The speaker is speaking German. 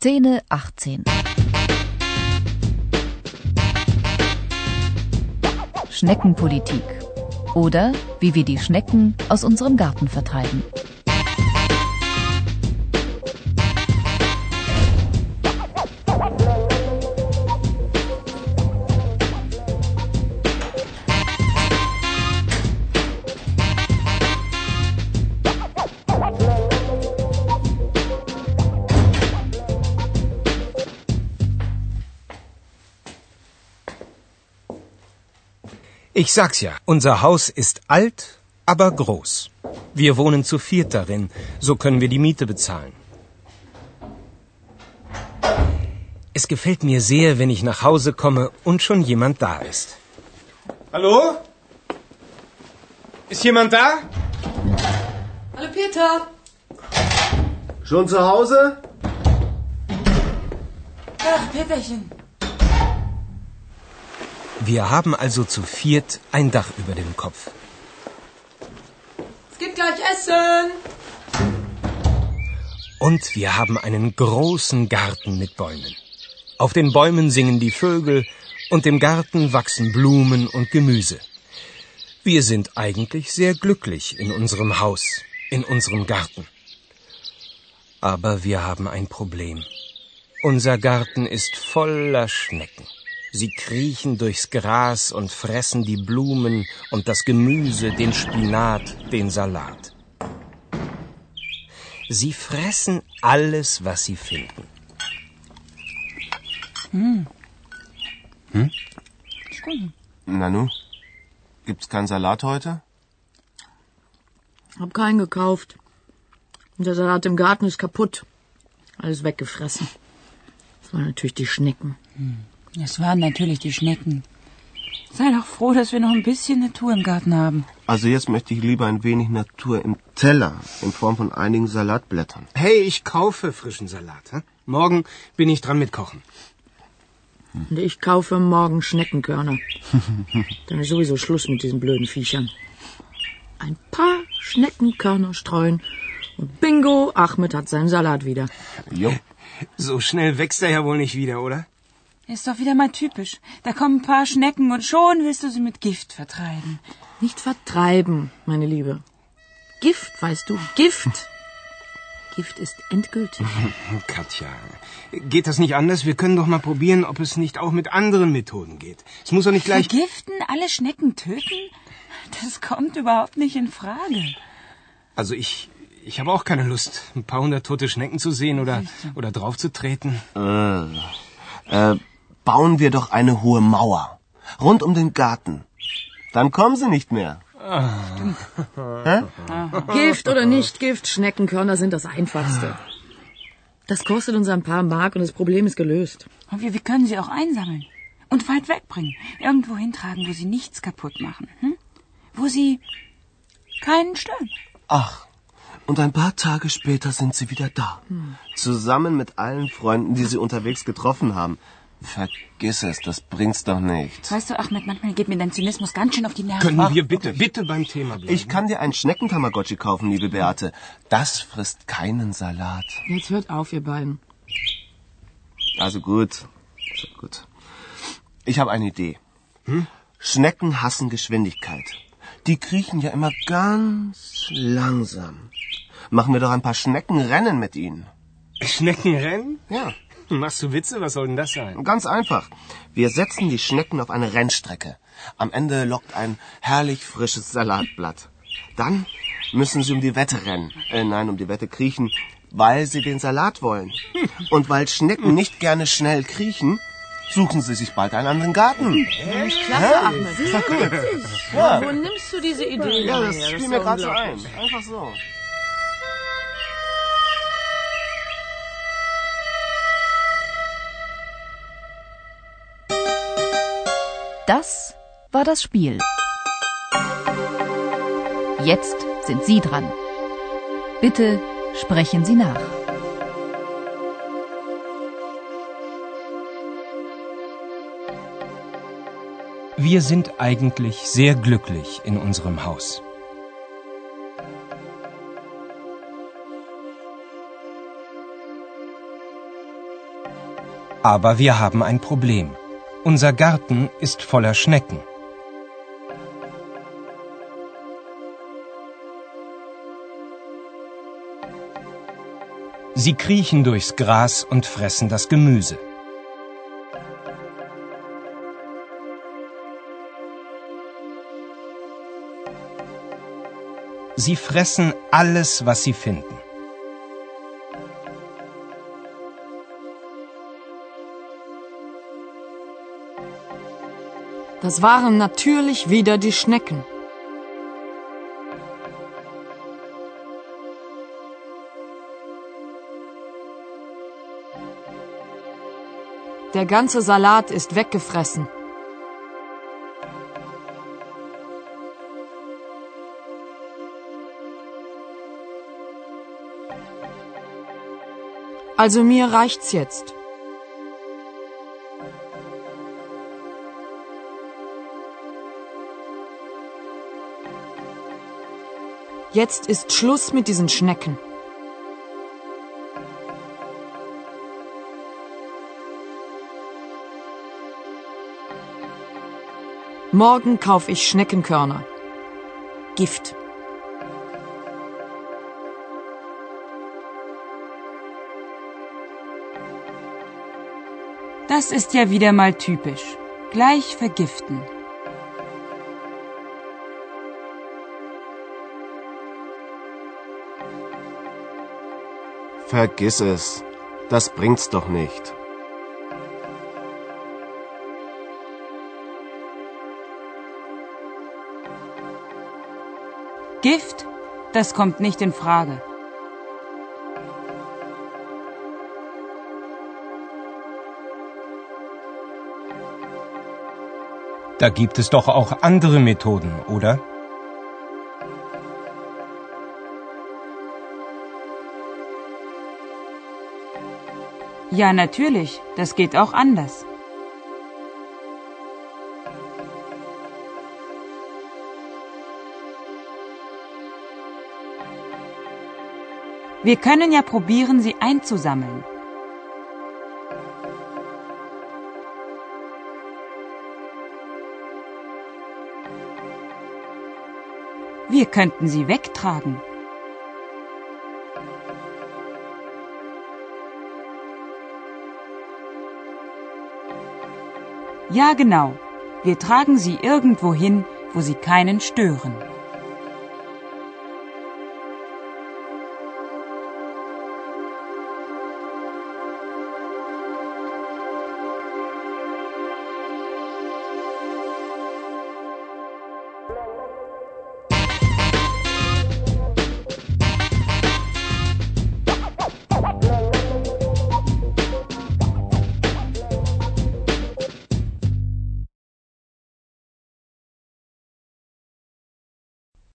Szene 18 Schneckenpolitik oder wie wir die Schnecken aus unserem Garten vertreiben. Ich sag's ja, unser Haus ist alt, aber groß. Wir wohnen zu viert darin, so können wir die Miete bezahlen. Es gefällt mir sehr, wenn ich nach Hause komme und schon jemand da ist. Hallo? Ist jemand da? Hallo Peter. Schon zu Hause? Ach, Peterchen. Wir haben also zu viert ein Dach über dem Kopf. Es gibt gleich Essen. Und wir haben einen großen Garten mit Bäumen. Auf den Bäumen singen die Vögel und im Garten wachsen Blumen und Gemüse. Wir sind eigentlich sehr glücklich in unserem Haus, in unserem Garten. Aber wir haben ein Problem. Unser Garten ist voller Schnecken. Sie kriechen durchs Gras und fressen die Blumen und das Gemüse, den Spinat, den Salat. Sie fressen alles, was sie finden. Nanu, gibt's keinen Salat heute? Hab keinen gekauft. Und der Salat im Garten ist kaputt. Alles weggefressen. Das waren natürlich die Schnecken. Es waren natürlich die Schnecken. Sei doch froh, dass wir noch ein bisschen Natur im Garten haben. Also jetzt möchte ich lieber ein wenig Natur im Teller in Form von einigen Salatblättern. Hey, ich kaufe frischen Salat. Hä? Morgen bin ich dran mit Kochen. Und ich kaufe morgen Schneckenkörner. Dann ist sowieso Schluss mit diesen blöden Viechern. Ein paar Schneckenkörner streuen. Und bingo, Ahmed hat seinen Salat wieder. Jo. So schnell wächst er ja wohl nicht wieder, oder? Ist doch wieder mal typisch. Da kommen ein paar Schnecken und schon willst du sie mit Gift vertreiben. Nicht vertreiben, meine Liebe. Gift, weißt du, Gift. Gift ist endgültig. Katja, geht das nicht anders? Wir können doch mal probieren, ob es nicht auch mit anderen Methoden geht. Es muss doch nicht gleich... Vergiften, alle Schnecken töten? Das kommt überhaupt nicht in Frage. Also ich, ich habe auch keine Lust, ein paar hundert tote Schnecken zu sehen oder, oder draufzutreten. Äh, äh, bauen wir doch eine hohe Mauer. Rund um den Garten. Dann kommen sie nicht mehr. Gift oder nicht Gift, Schneckenkörner sind das Einfachste. Das kostet uns ein paar Mark und das Problem ist gelöst. Und wir, wir können sie auch einsammeln und weit wegbringen. Irgendwo hintragen, wo sie nichts kaputt machen. Hm? Wo sie keinen stören. Ach, und ein paar Tage später sind sie wieder da. Zusammen mit allen Freunden, die sie unterwegs getroffen haben. Vergiss es, das bringt's doch nicht. Weißt du, Ahmed, manchmal geht mir dein Zynismus ganz schön auf die Nerven. Können wir bitte, bitte beim Thema bleiben? Ich kann dir einen Schneckentamagotchi kaufen, liebe Beate. Das frisst keinen Salat. Jetzt hört auf, ihr beiden. Also gut. So gut. Ich habe eine Idee. Schnecken hassen Geschwindigkeit. Die kriechen ja immer ganz langsam. Machen wir doch ein paar Schneckenrennen mit ihnen. Schneckenrennen? Ja, Machst du Witze? Was soll denn das sein? ganz einfach. Wir setzen die Schnecken auf eine Rennstrecke. Am Ende lockt ein herrlich frisches Salatblatt. Dann müssen sie um die Wette rennen. Äh, nein, um die Wette kriechen, weil sie den Salat wollen. Und weil Schnecken nicht gerne schnell kriechen, suchen sie sich bald einen anderen Garten. Klasse, Ahmed. Ja, Wo nimmst du diese Idee ja das fiel ist mir ja gerade so ein. Einfach so. Das war das Spiel. Jetzt sind Sie dran. Bitte sprechen Sie nach. Wir sind eigentlich sehr glücklich in unserem Haus. Aber wir haben ein Problem. Unser Garten ist voller Schnecken. Sie kriechen durchs Gras und fressen das Gemüse. Sie fressen alles, was sie finden. Das waren natürlich wieder die Schnecken. Der ganze Salat ist weggefressen. Also mir reicht's jetzt. Jetzt ist Schluss mit diesen Schnecken. Morgen kaufe ich Schneckenkörner. Gift. Das ist ja wieder mal typisch. Gleich vergiften. Vergiss es. Das bringt's doch nicht. Gift? Das kommt nicht in Frage. Da gibt es doch auch andere Methoden, oder? Ja, natürlich. Das geht auch anders. Wir können ja probieren, sie einzusammeln. Wir könnten sie wegtragen. Ja, genau. Wir tragen sie irgendwo hin, wo sie keinen stören.